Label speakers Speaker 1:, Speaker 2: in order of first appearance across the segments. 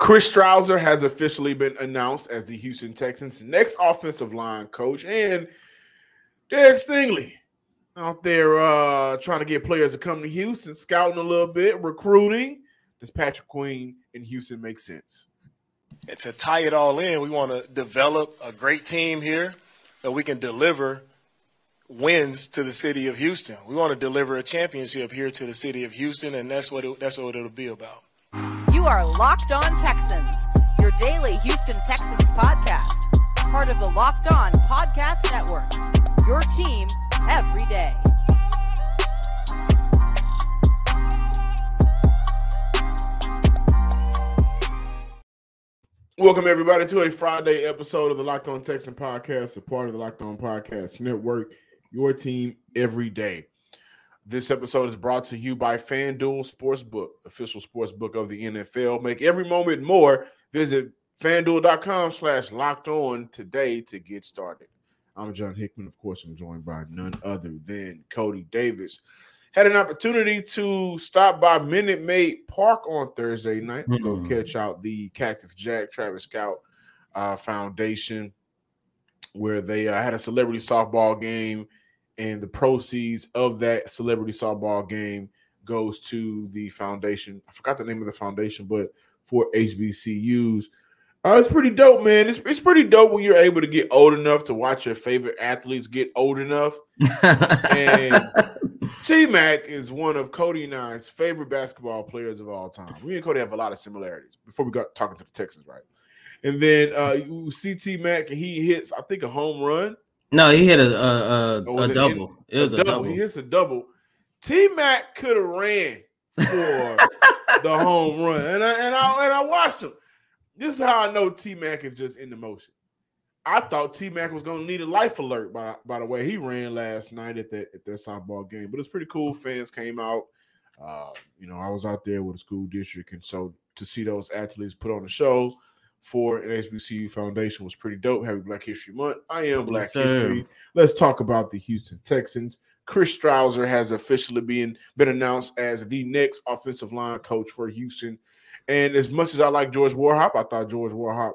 Speaker 1: Chris Strausser has officially been announced as the Houston Texans' next offensive line coach, and Derek Stingley out there uh, trying to get players to come to Houston, scouting a little bit, recruiting. Does Patrick Queen in Houston make sense?
Speaker 2: And to tie it all in, we want to develop a great team here that we can deliver wins to the city of Houston. We want to deliver a championship here to the city of Houston, and that's what it, that's what it'll be about.
Speaker 3: You are Locked On Texans, your daily Houston Texans podcast, part of the Locked On Podcast Network. Your team every day.
Speaker 1: Welcome everybody to a Friday episode of the Locked On Texan podcast, a part of the Locked On Podcast Network. Your team every day. This episode is brought to you by FanDuel Sportsbook, official sportsbook of the NFL. Make every moment more. Visit fanduel.com slash locked on today to get started. I'm John Hickman. Of course, I'm joined by none other than Coty Davis. Had an opportunity to stop by Minute Maid Park on Thursday night to go
Speaker 4: Mm.
Speaker 1: catch out the Cactus Jack Travis Scott uh, Foundation, where they uh, had a celebrity softball game, and the proceeds of that celebrity softball game goes to the foundation. I forgot the name of the foundation, but for HBCUs. Uh, it's pretty dope, man. It's, it's pretty dope when you're able to get old enough to watch your favorite athletes get old enough. And T Mac is one of Coty and I's favorite basketball players of all time. We and Coty have a lot of similarities before we got talking to the Texans, right? And then uh, you see T Mac, and he hits, I think, a home run.
Speaker 4: No, he hit a a, a, a
Speaker 1: it
Speaker 4: double. it was a double.
Speaker 1: He hits a double. T Mac could have ran for the home run, and I and I and I watched him. This is how I know T Mac is just in the motion. I thought T Mac was going to need a life alert by, by the way he ran last night at that at that softball game, but it's pretty cool. Fans came out. Uh, you know, I was out there with the school district, and so to see those athletes put on a show for an HBCU foundation was pretty dope. Happy Black History Month. I am Black
Speaker 4: Yes.
Speaker 1: History. Let's talk about the Houston Texans. Chris Strausser has officially been been announced as the next offensive line coach for Houston. And as much as I like George Warhop, I thought George Warhop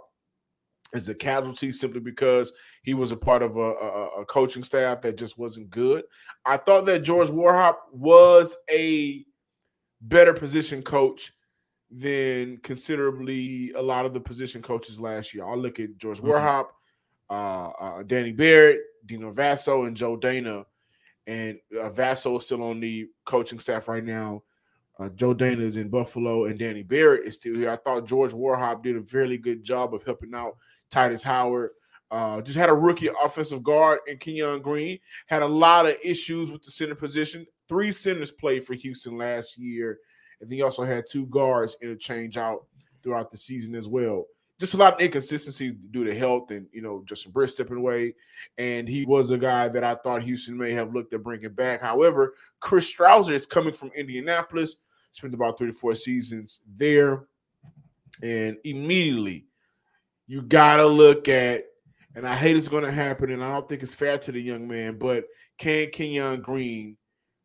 Speaker 1: is a casualty simply because he was a part of a, a, a coaching staff that just wasn't good. I thought that George Warhop was a better position coach than considerably a lot of the position coaches last year. I'll look at George
Speaker 4: Mhm.
Speaker 1: Warhop, uh, uh, Danny Barrett, Dino Vasso, and Joe Dana. And uh, Vasso is still on the coaching staff right now. Uh, Joe Dana is in Buffalo, and Danny Barrett is still here. I thought George Warhop did a fairly good job of helping out Tytus Howard. Uh, just had a rookie offensive guard in Kenyon Green. Had a lot of issues with the center position. Three centers played for Houston last year, and then he also had two guards interchange out throughout the season as well. Just a lot of inconsistencies due to health and you know Justin Britt stepping away, and he was a guy that I thought Houston may have looked at bringing back. However, Chris Strausser is coming from Indianapolis, spent about three to four seasons there, and immediately you gotta look at. And I hate it's going to happen, and I don't think it's fair to the young man. But can Kenyon Green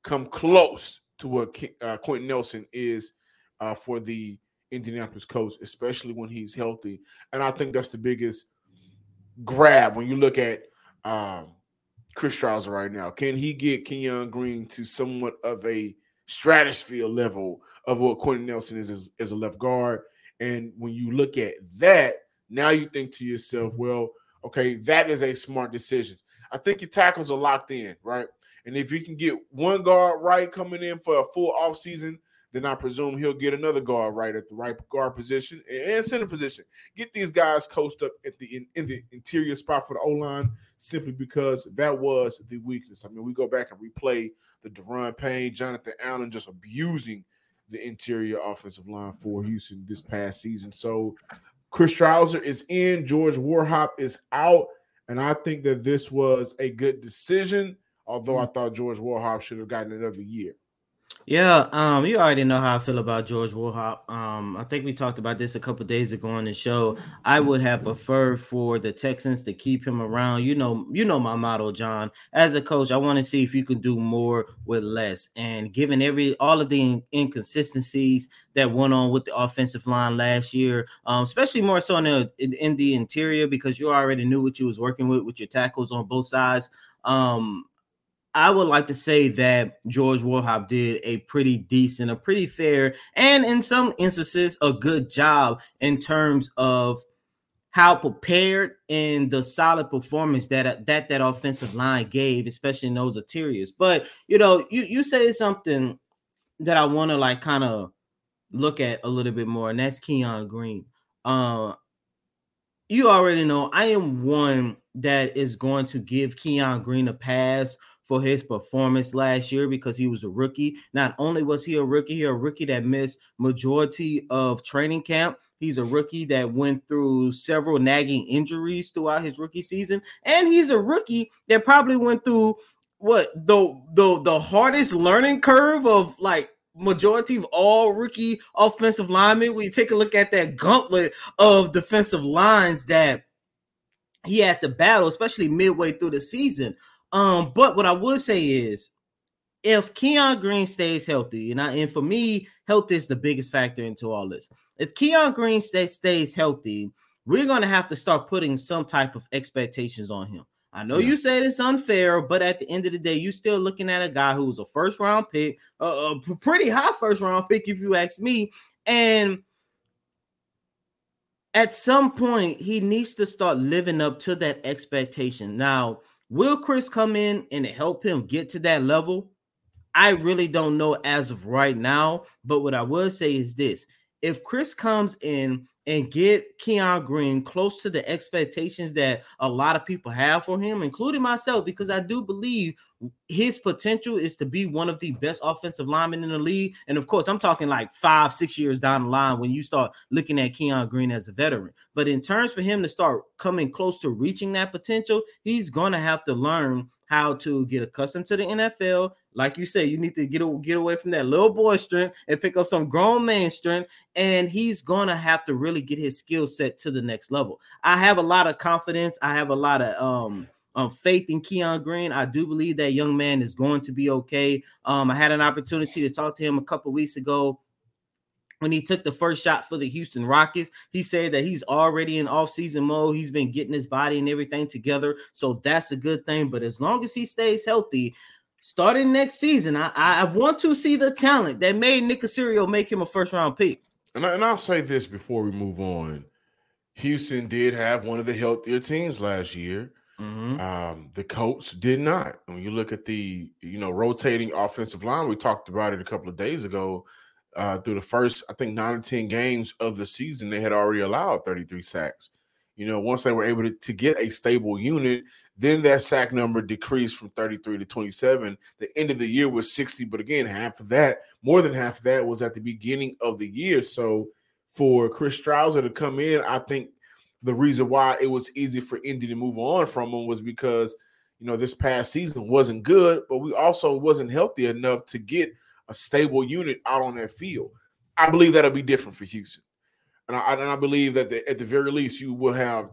Speaker 1: come close to what uh, Quenton Nelson is uh, for the Indianapolis coach, especially when he's healthy? And I think that's the biggest grab when you look at um, Chris Strausser right now. Can he get Kenyon Green to somewhat of a stratosphere level of what Quenton Nelson is as, as a left guard? And when you look at that, now you think to yourself, well, okay, that is a smart decision. I think your tackles are locked in, right? And if you can get one guard right coming in for a full offseason, then I presume he'll get another guard right at the right guard position and center position. Get these guys coached up at the in, in the interior spot for the O line simply because that was the weakness. I mean, we go back and replay the Daron Payne, Jonathan Allen just abusing the interior offensive line for Houston this past season. So Chris Strausser is in, George Warhop is out, and I think that this was a good decision. Although I thought George Warhop should have gotten another year.
Speaker 4: Yeah, um, you already know how I feel about George Warhop. Um, I think we talked about this a couple days ago on the show. I would have preferred for the Texans to keep him around. You know, you know my motto, John. As a coach, I want to see if you can do more with less. And given every all of the inconsistencies that went on with the offensive line last year, um, especially more so in the in, in the interior because you already knew what you was working with with your tackles on both sides. Um, I would like to say that George Warhop did a pretty decent, a pretty fair, and in some instances, a good job in terms of how prepared and the solid performance that that that offensive line gave, especially in those interiors. But you know, you you say something that I want to like kind of look at a little bit more, and that's Keon Green. Uh, you already know I am one that is going to give Keon Green a pass for his performance last year because he was a rookie. Not only was he a rookie, he a rookie that missed majority of training camp. He's a rookie that went through several nagging injuries throughout his rookie season, and he's a rookie that probably went through what the the the hardest learning curve of like majority of all rookie offensive linemen. We take a look at that gauntlet of defensive lines that he had to battle, especially midway through the season. Um, but what I would say is if Keon Green stays healthy, and I and for me, health is the biggest factor into all this. If Keon Green stay, stays healthy, we're gonna have to start putting some type of expectations on him. I know yeah. you said it's unfair, but at the end of the day, you're still looking at a guy who was a first round pick, a pretty high first round pick, if you ask me. And at some point, he needs to start living up to that expectation. Now, Will Chris come in and help him get to that level? I really don't know as of right now. But what I will say is this if Chris comes in and get Keon Green close to the expectations that a lot of people have for him, including myself, because I do believe his potential is to be one of the best offensive linemen in the league. And of course, I'm talking like five, six years down the line when you start looking at Keon Green as a veteran. But in terms for him to start coming close to reaching that potential, he's going to have to learn how to get accustomed to the NFL. Like you say, you need to get get away from that little boy strength and pick up some grown man strength. And he's gonna have to really get his skill set to the next level. I have a lot of confidence. I have a lot of um um, faith in Kenyon Green. I do believe that young man is going to be okay. Um, I had an opportunity to talk to him a couple weeks ago when he took the first shot for the Houston Rockets, he said that he's already in off-season mode. He's been getting his body and everything together. So that's a good thing. But as long as he stays healthy, starting next season, I, I want to see the talent that made Nick Caserio make him a first round pick.
Speaker 1: And, I, and I'll say this before we move on. Houston did have one of the healthier teams last year. Mm-hmm. Um, the Colts did not. When you look at the you know rotating offensive line, we talked about it a couple of days ago uh, through the first, I think, nine or 10 games of the season, they had already allowed 33 sacks. You know, once they were able to, to get a stable unit, then that sack number decreased from 33 to 27. The end of the year was 60, but again, half of that, more than half of that, was at the beginning of the year. So for Chris Strausser to come in, I think the reason why it was easy for Indy to move on from him was because, you know, this past season wasn't good, but we also wasn't healthy enough to get – a stable unit out on that field. I believe that'll be different for Houston. And I, and I believe that the, at the very least, you will have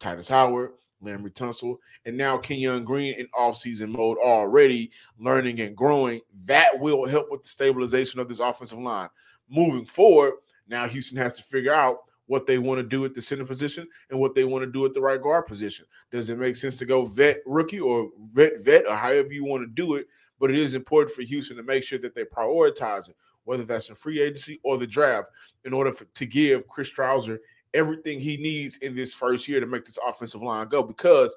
Speaker 1: Tytus Howard, Laremy Tunsil, and now Kenyon Green in off-season mode already learning and growing. That will help with the stabilization of this offensive line. Moving forward, now Houston has to figure out what they want to do at the center position and what they want to do at the right guard position. Does it make sense to go vet rookie or vet vet or however you want to do it but it is important for Houston to make sure that they prioritize it, whether that's in free agency or the draft, in order for, to give Chris Strausser everything he needs in this first year to make this offensive line go. Because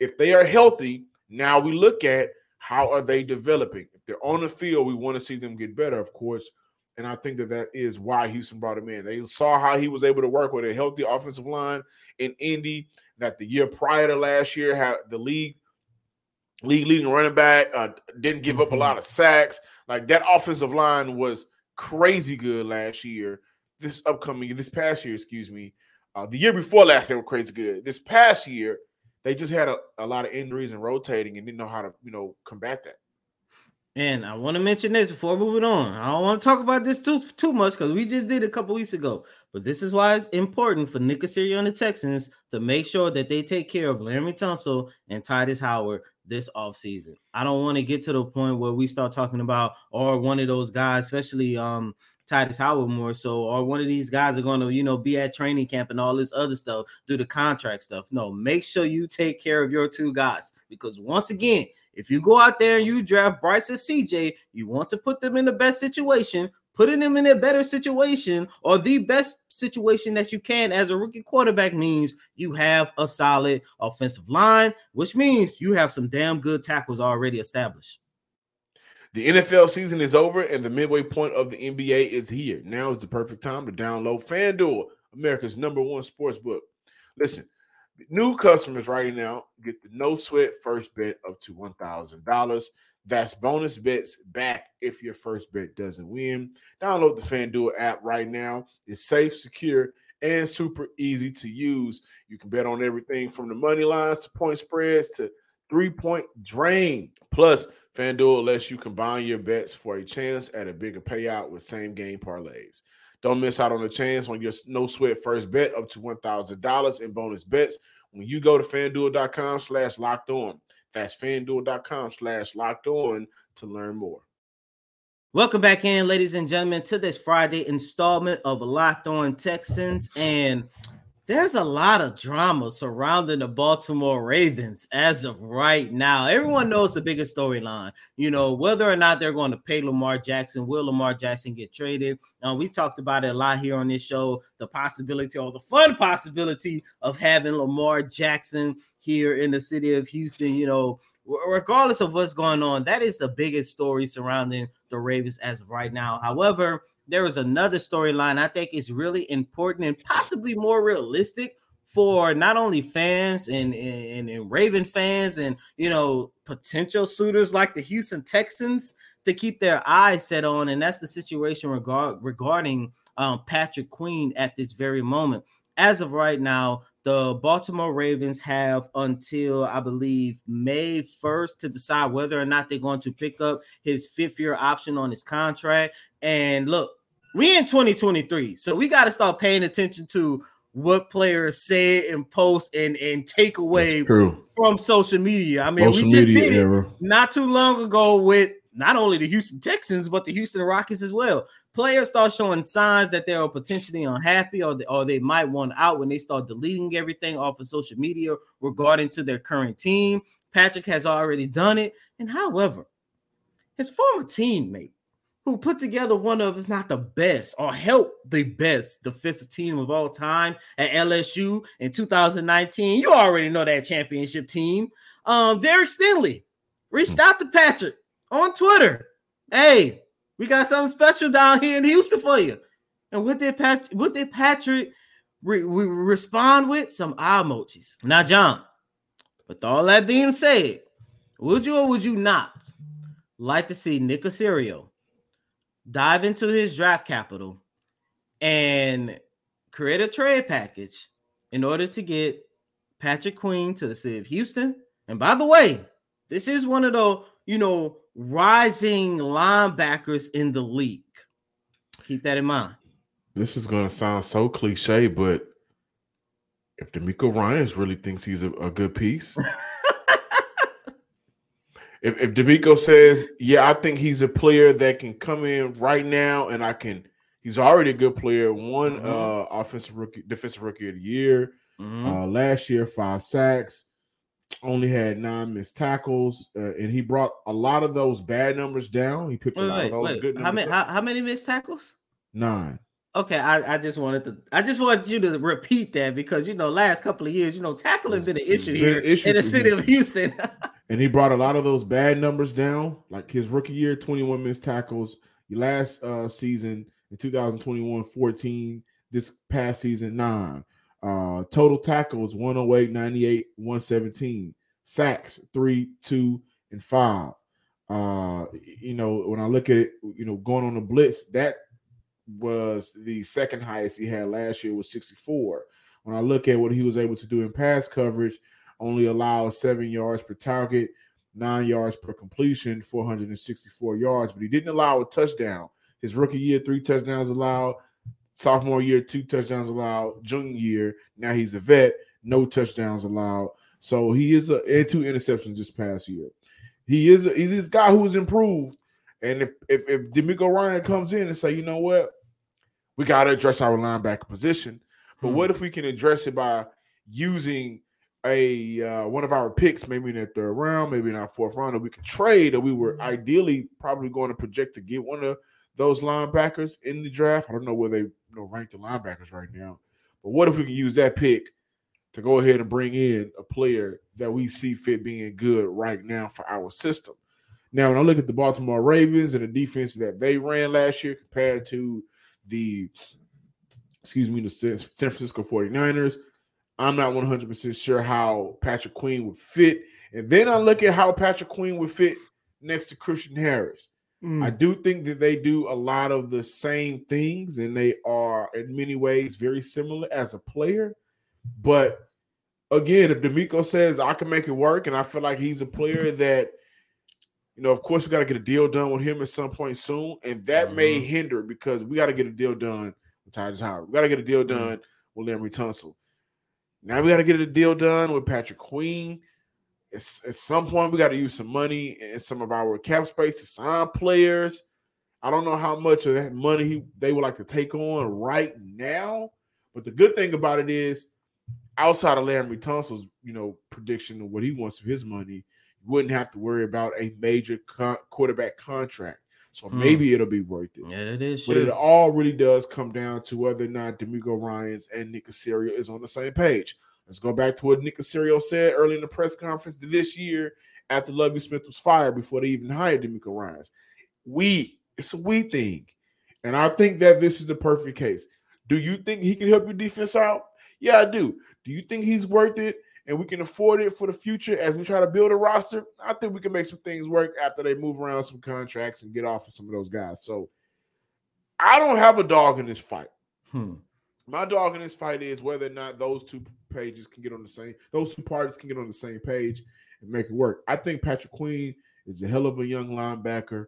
Speaker 1: if they are healthy, now we look at how are they developing. If they're on the field, we want to see them get better, of course. And I think that that is why Houston brought him in. They saw how he was able to work with a healthy offensive line in Indy. That the year prior to last year, had the league league leading running back, uh, didn't give up a lot mm-hmm. of sacks. Like that offensive line was crazy good last year. This upcoming, this past year, excuse me, uh, the year before last, they were crazy good. This past year, they just had a, a lot of injuries and rotating and didn't know how to, you know, combat that.
Speaker 4: And I want to mention this before moving on. I don't want to talk about this too too much because we just did a couple weeks ago. But this is why it's important for Nick Caserio and the Texans to make sure that they take care of Laremy Tunsil and Tytus Howard this offseason. I don't want to get to the point where we start talking about or one of those guys, especially um Tytus Howard more so, or one of these guys are going to, you know, be at training camp and all this other stuff, do the contract stuff. No, make sure you take care of your two guys because once again, if you go out there and you draft Bryce or CJ, you want to put them in the best situation, putting them in a better situation or the best situation that you can as a rookie quarterback means you have a solid offensive line, which means you have some damn good tackles already established.
Speaker 1: The NFL season is over and the midway point of the NBA is here. Now is the perfect time to download FanDuel, America's number one sports book. Listen, new customers right now get the no sweat first bet up to $1,000. That's bonus bets back if your first bet doesn't win. Download the FanDuel app right now. It's safe, secure, and super easy to use. You can bet on everything from the money lines to point spreads to three point drain. Plus, FanDuel lets you combine your bets for a chance at a bigger payout with same game parlays. Don't miss out on the chance on your no sweat first bet up to $1,000 in bonus bets when you go to fanduel.com slash locked on. That's fanduel.com slash locked on to learn more.
Speaker 4: Welcome back in, ladies and gentlemen, to this Friday installment of Locked On Texans. And there's a lot of drama surrounding the Baltimore Ravens as of right now. Everyone knows the biggest storyline, you know, whether or not they're going to pay Lamar Jackson. Will Lamar Jackson get traded? Uh, we talked about it a lot here on this show the possibility or the fun possibility of having Lamar Jackson here in the city of Houston, you know, regardless of what's going on, that is the biggest story surrounding the Ravens as of right now. However, there is another storyline I think is really important and possibly more realistic for not only fans and, and, and Raven fans and you know potential suitors like the Houston Texans to keep their eyes set on, and that's the situation regard, regarding um, Patrick Queen at this very moment. As of right now, the Baltimore Ravens have until I believe May 1st to decide whether or not they're going to pick up his fifth year option on his contract. And look, we in 2023, so we got to start paying attention to what players say and post and and take away from social media. I mean, social we just did era. not too long ago with not only the Houston Texans but the Houston Rockets as well players start showing signs that they are potentially unhappy or they, or they might want out when they start deleting everything off of social media regarding to their current team. Patrick has already done it. And however, his former teammate who put together one of, if not the best, or helped the best defensive team of all time at LSU in 2019. You already know that championship team. Um, Derek Stingley reached out to Patrick on Twitter. Hey, we got something special down here in Houston for you. And what did Patrick, what did Patrick re- re- respond with? Some eye emojis. Now, John, with all that being said, would you or would you not like to see Nick Caserio dive into his draft capital and create a trade package in order to get Patrick Queen to the city of Houston? And by the way, this is one of the, you know, rising linebackers in the league. Keep that in mind.
Speaker 1: This is going to sound so cliche, but if DeMeco Ryans really thinks he's a, a good piece, if, if DeMeco says, "Yeah, I think he's a player that can come in right now, and I can," he's already a good player. One mm-hmm. uh, offensive rookie, defensive rookie of the year mm-hmm. uh, last year, five sacks only had nine missed tackles, uh, and he brought a lot of those bad numbers down. He picked wait, a lot wait, of those wait. good
Speaker 4: numbers. How many? How, how, many missed tackles?
Speaker 1: Nine.
Speaker 4: Okay, I, I just wanted to I just wanted you to repeat that because you know last couple of years you know tackling been an issue been here an issue in the city of Houston.
Speaker 1: and he brought a lot of those bad numbers down, like his rookie year, 21 missed tackles. Last uh, season in 2021, 14. This past season, nine. Uh, total tackles 108, 98, 117. Sacks three, two, and five. Uh, you know, when I look at it, you know, going on the blitz, that was the second highest he had last year was 64. When I look at what he was able to do in pass coverage, only allow seven yards per target. nine yards per completion, 464 yards, but he didn't allow a touchdown. His rookie year, three touchdowns allowed. Sophomore year, two touchdowns allowed. Junior year, now he's a vet, no touchdowns allowed. So he is a and two interceptions this past year. He is a, he's this guy who has improved. And if if if DeMeco Ryan comes in and say, you know what, we got to address our linebacker position, but
Speaker 4: Hmm.
Speaker 1: what if we can address it by using a uh, one of our picks, maybe in the third round, maybe in our fourth round, that we could trade, or we were ideally probably going to project to get one of those linebackers in the draft. I don't know where they you know, rank the linebackers right now, but what if we can use that pick to go ahead and bring in a player that we see fit being good right now for our system? Now, when I look at the Baltimore Ravens and the defense that they ran last year compared to the, excuse me, the San Francisco 49ers, I'm not 100% sure how Patrick Queen would fit. And then I look at how Patrick Queen would fit next to Christian Harris. I do think that they do a lot of the same things and they are in many ways very similar as a player. But again, if DeMeco says I can make it work, and I feel like he's a player that, you know, of course we got to get a deal done with him at some point soon, and that may
Speaker 4: Mhm.
Speaker 1: hinder because we got to get a deal done with Tytus Howard. We got to get a deal done with Larry Tunsil. Now we got to get a deal done with Patrick Queen. It's, at some point, we got to use some money and some of our cap space to sign players. I don't know how much of that money he, they would like to take on right now, but the good thing about it is, outside of Larry Tunsil's, you know, prediction of what he wants of his money, you wouldn't have to worry about a major con- quarterback contract. So
Speaker 4: Hmm.
Speaker 1: maybe it'll be worth it.
Speaker 4: Yeah, it is
Speaker 1: But it all really does come down to whether or not DeMeco Ryans and Nick Caserio is on the same page. Let's go back to what Nick Caserio said early in the press conference this year after Lovie Smith was fired before they even hired DeMeco Ryans. We, it's a we thing. And I think that this is the perfect case. Do you think he can help your defense out? Yeah, I do. Do you think he's worth it and we can afford it for the future as we try to build a roster? I think we can make some things work after they move around some contracts and get off of some of those guys. So I don't have a dog in this fight.
Speaker 4: Hmm.
Speaker 1: My dog in this fight is whether or not those two pages can get on the same, those two parties can get on the same page and make it work. I think Patrick Queen is a hell of a young linebacker.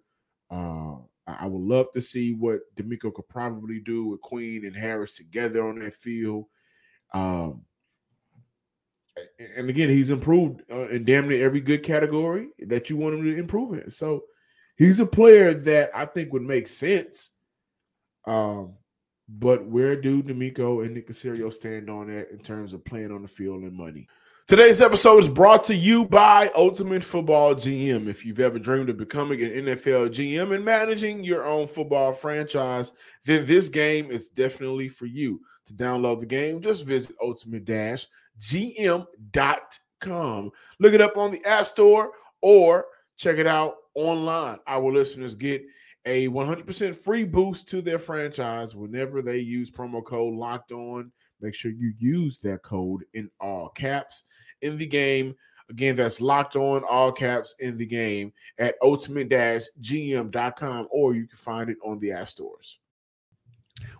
Speaker 1: Uh, I I would love to see what DeMeco could probably do with Queen and Harris together on that field. Um, and again, he's improved uh, in damn near every good category that you want him to improve in. So he's a player that I think would make sense. Um, but where do DeMeco and Nick Caserio stand on that in terms of playing on the field and money? Today's episode is brought to you by Ultimate Football GM. If you've ever dreamed of becoming an NFL GM and managing your own football franchise, then this game is definitely for you. To download the game, just visit ultimate-gm.com. Look it up on the App Store or check it out online. Our listeners get a 100% free boost to their franchise whenever they use promo code locked on. Make sure you use that code in all caps in the game. Again, that's locked on all caps in the game at ultimate-gm.com or you can find it on the app stores.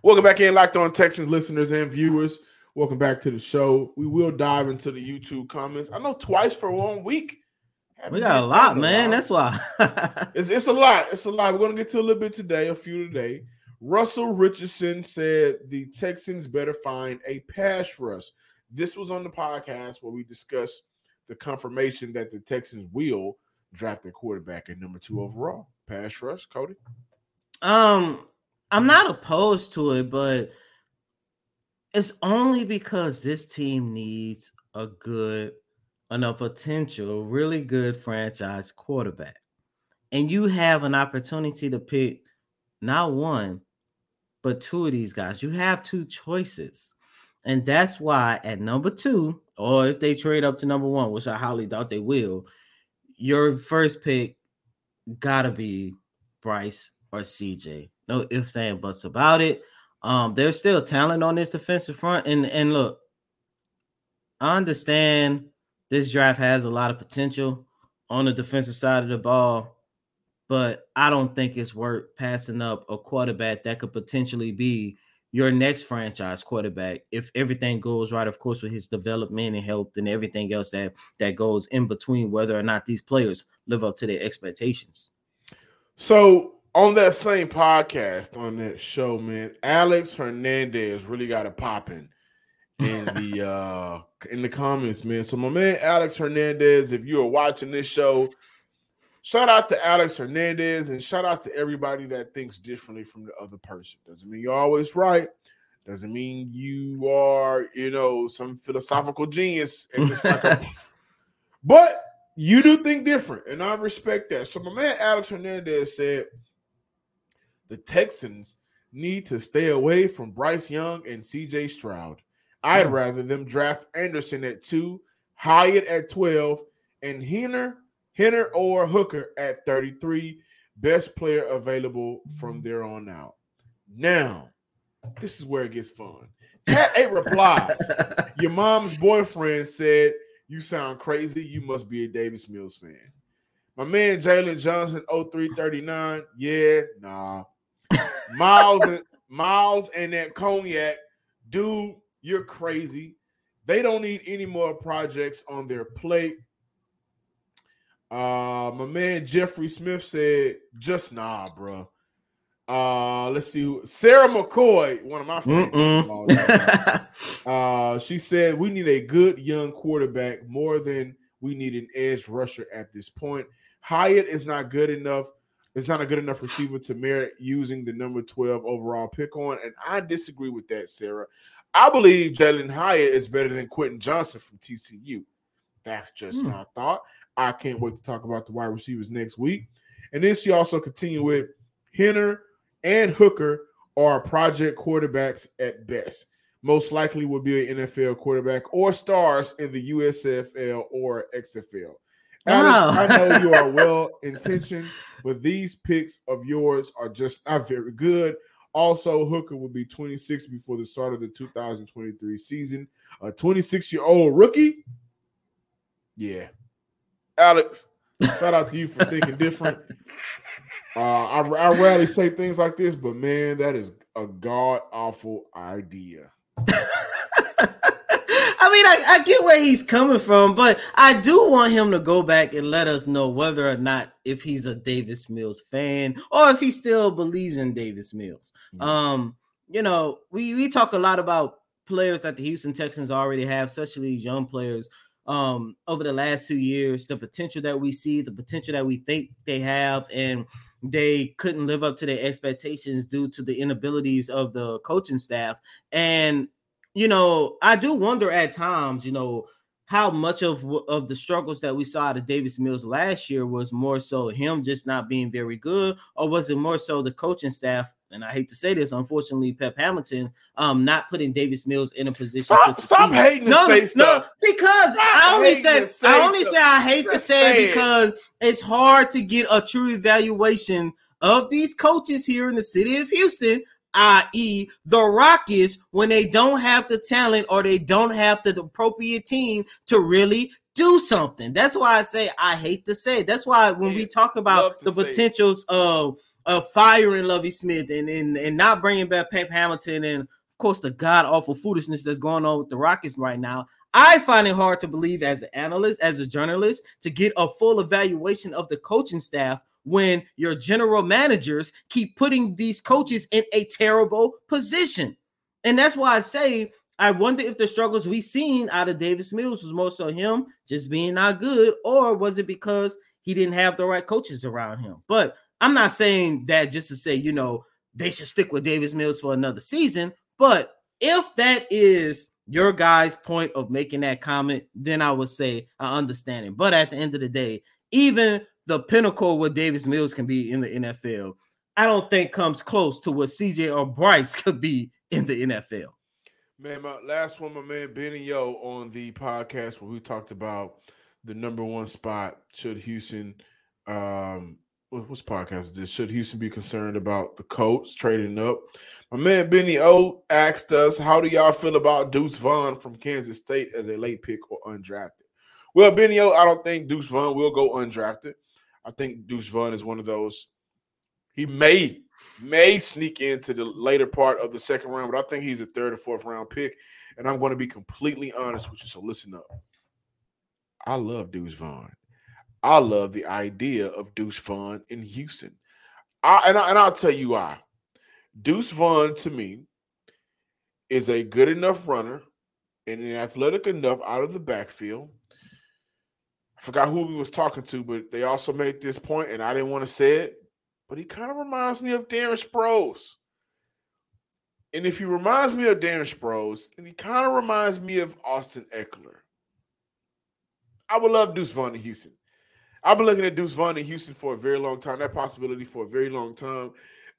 Speaker 1: Welcome back in, locked on Texans listeners and viewers. Welcome back to the show. We will dive into the YouTube comments. I know twice for one week.
Speaker 4: We got a lot, man. That's why.
Speaker 1: It's, it's a lot. It's a lot. We're going to get to a little bit today, a few today. Russell Richardson said the Texans better find a pass rush. This was on the podcast where we discussed the confirmation that the Texans will draft their quarterback at number two overall. Pass rush, Coty.
Speaker 4: um, I'm not opposed to it, but it's only because this team needs a good and a potential really good franchise quarterback. And you have an opportunity to pick not one, but two of these guys. You have two choices. And that's why at number two, or if they trade up to number one, which I highly doubt they will, your first pick gotta be Bryce or CJ. No ifs and buts about it. Um, there's still talent on this defensive front. And and look, I understand this draft has a lot of potential on the defensive side of the ball, but I don't think it's worth passing up a quarterback that could potentially be your next franchise quarterback if everything goes right of course with his development and health and everything else that that goes in between whether or not these players live up to their expectations.
Speaker 1: So on that same podcast on that show man alex hernandez really got it popping in the uh in the comments man so my man alex hernandez if you are watching this show shout out to Alex Hernandez and shout out to everybody that thinks differently from the other person. Doesn't mean you're always right. Doesn't mean you are, you know, some philosophical genius. And it's like a, but you do think different, and I respect that. So my man Alex Hernandez said the Texans need to stay away from Bryce Young and CJ Stroud. I'd hmm. rather them draft Anderson at two, Hyatt at 12, and Heener Haener or Hooker at 33. Best player available from hmm. there on out. Now, this is where it gets fun. Cat eight replies. Your mom's boyfriend said, You sound crazy. You must be a Davis Mills fan. My man Jalen Johnson, 0339. Yeah, nah. Miles and Miles and that cognac, dude, you're crazy. They don't need any more projects on their plate. Uh, my man Jeffrey Smith said, "Just nah, bro." Uh, let's see. Sarah McCoy, one of my favorites. uh, she said, "We need a good young quarterback more than we need an edge rusher at this point. Hyatt is not good enough. It's not a good enough receiver to merit using the number 12 overall pick on. And I disagree with that, Sarah. I believe Jalin Hyatt is better than Quentin Johnston from TCU. That's just hmm. my thought. I can't wait to talk about the wide receivers next week. And then she also continued with Haener and Hooker are project quarterbacks at best. Most likely will be an NFL quarterback or stars in the USFL or XFL. Alex, I know you are well intentioned, but these picks of yours are just not very good. Also, Hooker will be 26 before the start of the 2023 season. A 26 year old rookie. Yeah, Alex, shout out to you for thinking different. Uh, I, I rarely say things like this, but man, that is a god awful idea.
Speaker 4: I mean, I, I, get where he's coming from, but I do want him to go back and let us know whether or not if he's a Davis Mills fan or if he still believes in Davis Mills. Mm-hmm. Um, you know, we we talk a lot about players that the Houston Texans already have, especially these young players um, over the last two years, the potential that we see, the potential that we think they have, and they couldn't live up to their expectations due to the inabilities of the coaching staff. And you know, I do wonder at times, you know, how much of of the struggles that we saw out of Davis Mills last year was more so him just not being very good, or was it more so the coaching staff and I hate to say this, unfortunately, Pep Hamilton, um, not putting Davis Mills in a position
Speaker 1: stop, to stop hating no,
Speaker 4: no, because stop I only said I only stuff. say I hate Just to say, say it. because it's hard to get a true evaluation of these coaches here in the city of Houston, i.e., the Rockets, when they don't have the talent or they don't have the appropriate team to really do something. That's why I say I hate to say. It. That's why when yeah, we talk about the potentials of of firing Lovie Smith and, and and not bringing back Pep Hamilton and of course the god awful foolishness that's going on with the Rockets right now. I find it hard to believe as an analyst, as a journalist, to get a full evaluation of the coaching staff when your general managers keep putting these coaches in a terrible position. And that's why I say I wonder if the struggles we've seen out of Davis Mills was more so him just being not good, or was it because he didn't have the right coaches around him? But I'm not saying that just to say, you know, they should stick with Davis Mills for another season. But if that is your guy's point of making that comment, then I would say I understand it. But at the end of the day, even the pinnacle what Davis Mills can be in the NFL, I don't think comes close to what CJ or Bryce could be in the NFL.
Speaker 1: Man, my last one, my man Benny Yo on the podcast where we talked about the number one spot should Houston um what's podcast this? Should Houston be concerned about the Colts trading up? My man Benny O asked us, "How do y'all feel about Deuce Vaughn from Kansas State as a late pick or undrafted?" Well, Benny O, I don't think Deuce Vaughn will go undrafted. I think Deuce Vaughn is one of those. He may may sneak into the later part of the second round, but I think he's a third or fourth round pick. And I'm going to be completely honest with you. So listen up. I love Deuce Vaughn. I love the idea of Deuce Vaughn in Houston. I and, I, and I'll tell you why. Deuce Vaughn to me is a good enough runner and athletic enough out of the backfield. I forgot who we was talking to, but they also made this point, and I didn't want to say it, but he kind of reminds me of Darren Sproles. And if he reminds me of Darren Sproles, then he kind of reminds me of Austin Ekeler. I would love Deuce Vaughn in Houston. I've been looking at Deuce Vaughn in Houston for a very long time, that possibility for a very long time.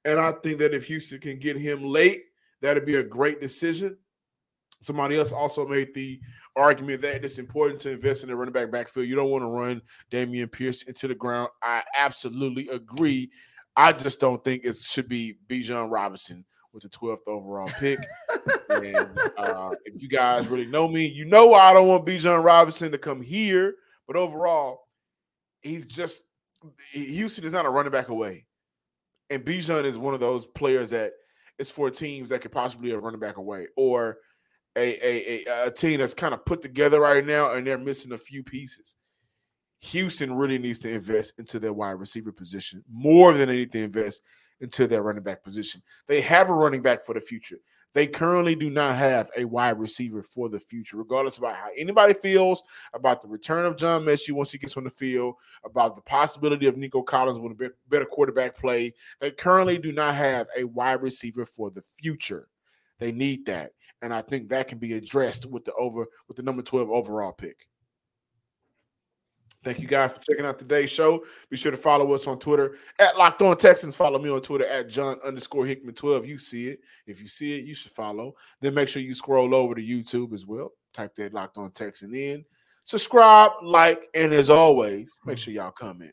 Speaker 1: And I think that if Houston can get him late, that'd be a great decision. Somebody else also made the argument that it's important to invest in the running back backfield. You don't want to run Dameon Pierce into the ground. I absolutely agree. I just don't think it should be Bijan Robinson with the 12th overall pick. and uh, if you guys really know me, you know I don't want Bijan Robinson to come here. But overall, he's just Houston is not a running back away. And Bijan is one of those players that is for teams that could possibly a running back away or a, a, a, team that's kind of put together right now and they're missing a few pieces. Houston really needs to invest into their wide receiver position more than they need to invest into their running back position. They have a running back for the future. They currently do not have a wide receiver for the future, regardless about how anybody feels about the return of John Metchie once he gets on the field, about the possibility of Nico Collins with a better quarterback play. They currently do not have a wide receiver for the future. They need that, and I think that can be addressed with the over with the number twelve overall pick. Thank you guys for checking out today's show. Be sure to follow us on Twitter at Locked On Texans. Follow me on Twitter at John underscore Hickman 12. You see it. If you see it, you should follow. Then make sure you scroll over to YouTube as well. Type that Locked On Texan in. Subscribe, like, and as always, make sure y'all comment.